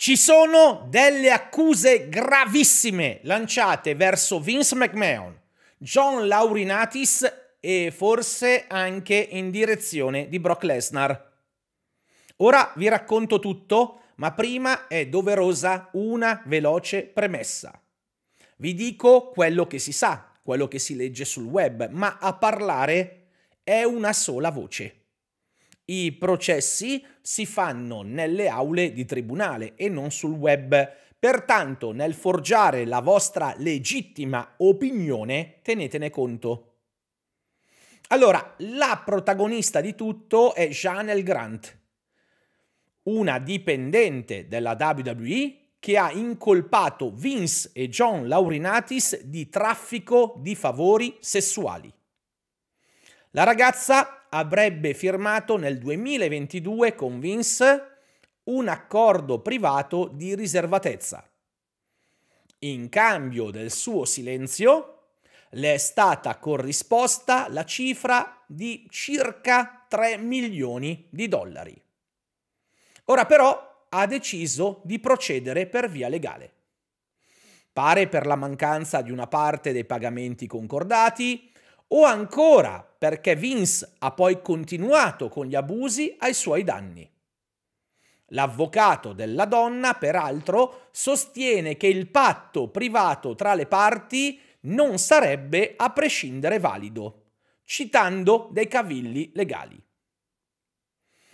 Ci sono delle accuse gravissime lanciate verso Vince McMahon, John Laurinatis e forse anche in direzione di Brock Lesnar. Ora vi racconto tutto, ma prima è doverosa una veloce premessa. Vi dico quello che si sa, quello che si legge sul web, ma a parlare è una sola voce. I processi si fanno nelle aule di tribunale e non sul web. Pertanto, nel forgiare la vostra legittima opinione, tenetene conto. Allora, la protagonista di tutto è Janelle Grant, una dipendente della WWE che ha incolpato Vince e John Laurinatis di traffico di favori sessuali. La ragazza avrebbe firmato nel 2022 con Vince un accordo privato di riservatezza. In cambio del suo silenzio, le è stata corrisposta la cifra di circa 3 milioni di dollari. Ora però ha deciso di procedere per via legale. Pare per la mancanza di una parte dei pagamenti concordati o ancora perché Vince ha poi continuato con gli abusi ai suoi danni. L'avvocato della donna, peraltro, sostiene che il patto privato tra le parti non sarebbe a prescindere valido, citando dei cavilli legali.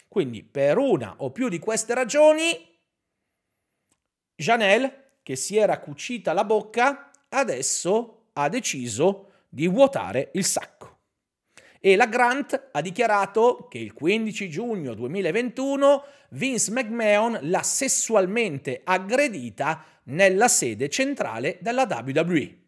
Quindi, per una o più di queste ragioni, Janelle, che si era cucita la bocca, adesso ha deciso di vuotare il sacco. E la Grant ha dichiarato che il 15 giugno 2021 Vince McMahon l'ha sessualmente aggredita nella sede centrale della WWE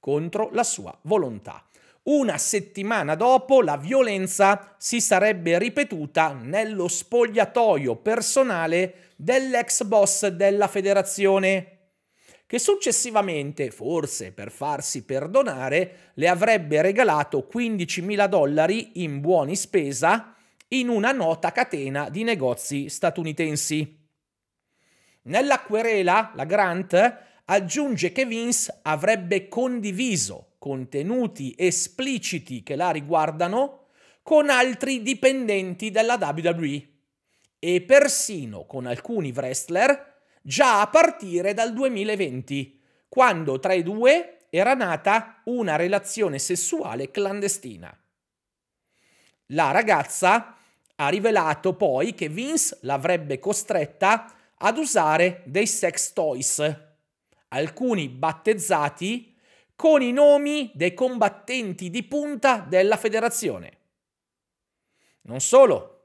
contro la sua volontà. Una settimana dopo la violenza si sarebbe ripetuta nello spogliatoio personale dell'ex boss della federazione, che successivamente, forse per farsi perdonare, le avrebbe regalato 15.000 dollari in buoni spesa in una nota catena di negozi statunitensi. Nella querela, la Grant aggiunge che Vince avrebbe condiviso contenuti espliciti che la riguardano con altri dipendenti della WWE e persino con alcuni wrestler già a partire dal 2020, quando tra i due era nata una relazione sessuale clandestina. La ragazza ha rivelato poi che Vince l'avrebbe costretta ad usare dei sex toys alcuni battezzati con i nomi dei combattenti di punta della federazione. Non solo,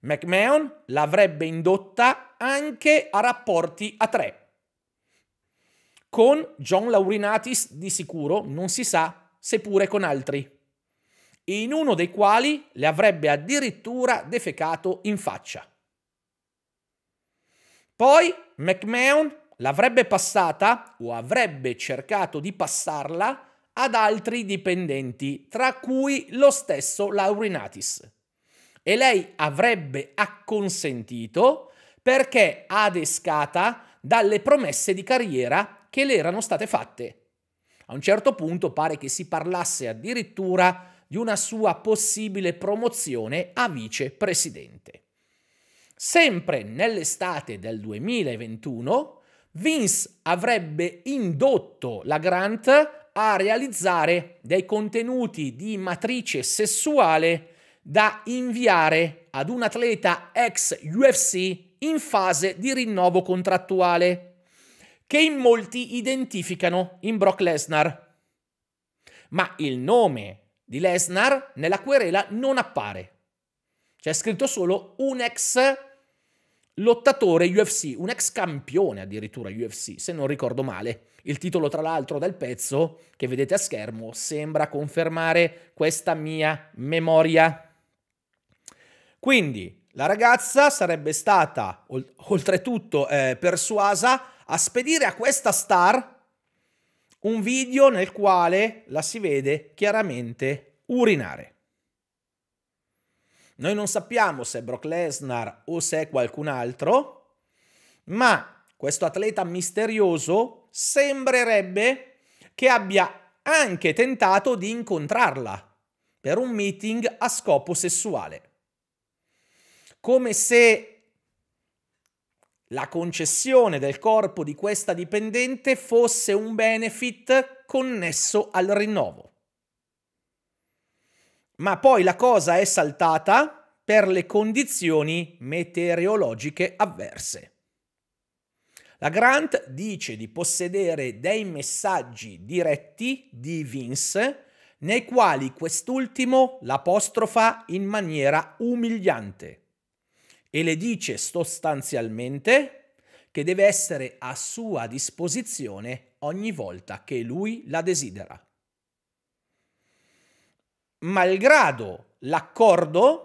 McMahon l'avrebbe indotta anche a rapporti a tre. Con John Laurinatis di sicuro non si sa, seppure con altri, in uno dei quali le avrebbe addirittura defecato in faccia. Poi McMahon l'avrebbe passata o avrebbe cercato di passarla ad altri dipendenti, tra cui lo stesso Laurinatis. E lei avrebbe acconsentito perché adescata dalle promesse di carriera che le erano state fatte. A un certo punto pare che si parlasse addirittura di una sua possibile promozione a vicepresidente. Sempre nell'estate del 2021, Vince avrebbe indotto la Grant a realizzare dei contenuti di matrice sessuale da inviare ad un atleta ex UFC in fase di rinnovo contrattuale, che in molti identificano in Brock Lesnar. Ma il nome di Lesnar nella querela non appare. C'è scritto solo un ex lottatore UFC, un ex campione addirittura UFC, se non ricordo male. Il titolo, tra l'altro, del pezzo che vedete a schermo sembra confermare questa mia memoria. Quindi la ragazza sarebbe stata oltretutto eh, persuasa a spedire a questa star un video nel quale la si vede chiaramente urinare. Noi non sappiamo se è Brock Lesnar o se è qualcun altro, ma questo atleta misterioso sembrerebbe che abbia anche tentato di incontrarla per un meeting a scopo sessuale. Come se la concessione del corpo di questa dipendente fosse un benefit connesso al rinnovo. Ma poi la cosa è saltata per le condizioni meteorologiche avverse. La Grant dice di possedere dei messaggi diretti di Vince nei quali quest'ultimo l'apostrofa in maniera umiliante e le dice sostanzialmente che deve essere a sua disposizione ogni volta che lui la desidera. Malgrado l'accordo,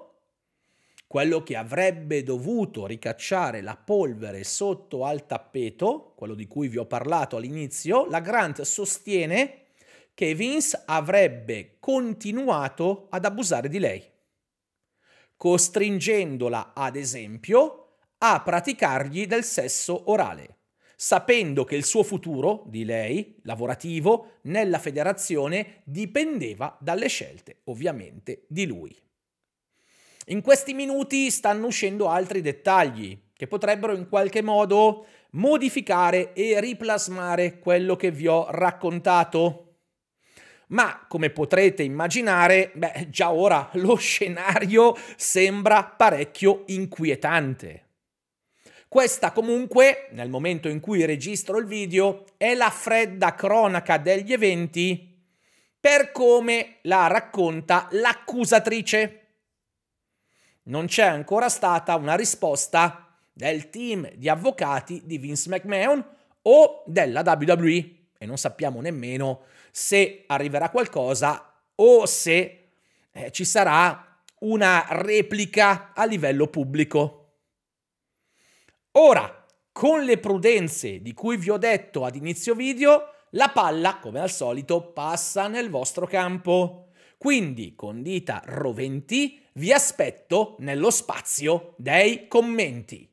quello che avrebbe dovuto ricacciare la polvere sotto al tappeto, quello di cui vi ho parlato all'inizio, la Grant sostiene che Vince avrebbe continuato ad abusare di lei, costringendola, ad esempio, a praticargli del sesso orale, sapendo che il suo futuro, di lei, lavorativo, nella federazione dipendeva dalle scelte, ovviamente, di lui. In questi minuti stanno uscendo altri dettagli che potrebbero in qualche modo modificare e riplasmare quello che vi ho raccontato ma come potrete immaginare, beh, già ora lo scenario sembra parecchio inquietante. Questa comunque, nel momento in cui registro il video, è la fredda cronaca degli eventi per come la racconta l'accusatrice. Non c'è ancora stata una risposta del team di avvocati di Vince McMahon o della WWE e non sappiamo nemmeno se arriverà qualcosa o se eh, ci sarà una replica a livello pubblico. Ora, con le prudenze di cui vi ho detto ad inizio video, la palla, come al solito, passa nel vostro campo. Quindi, con dita roventi, vi aspetto nello spazio dei commenti.